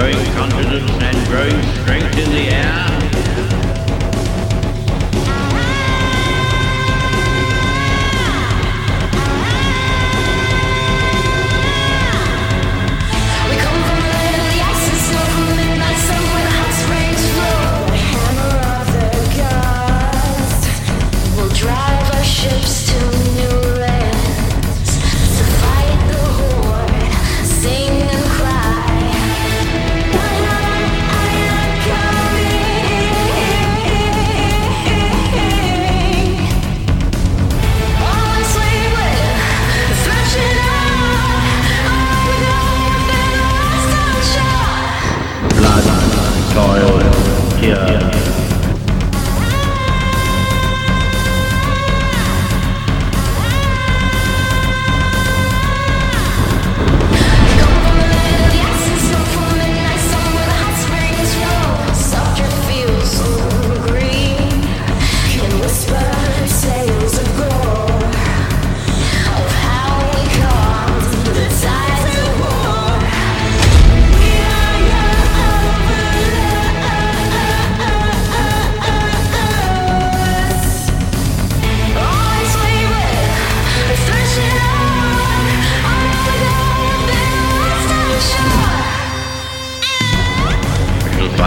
growing confidence and growing strength in the air. Yeah. yeah.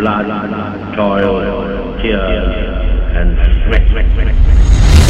blood, toil, tears, and sweat.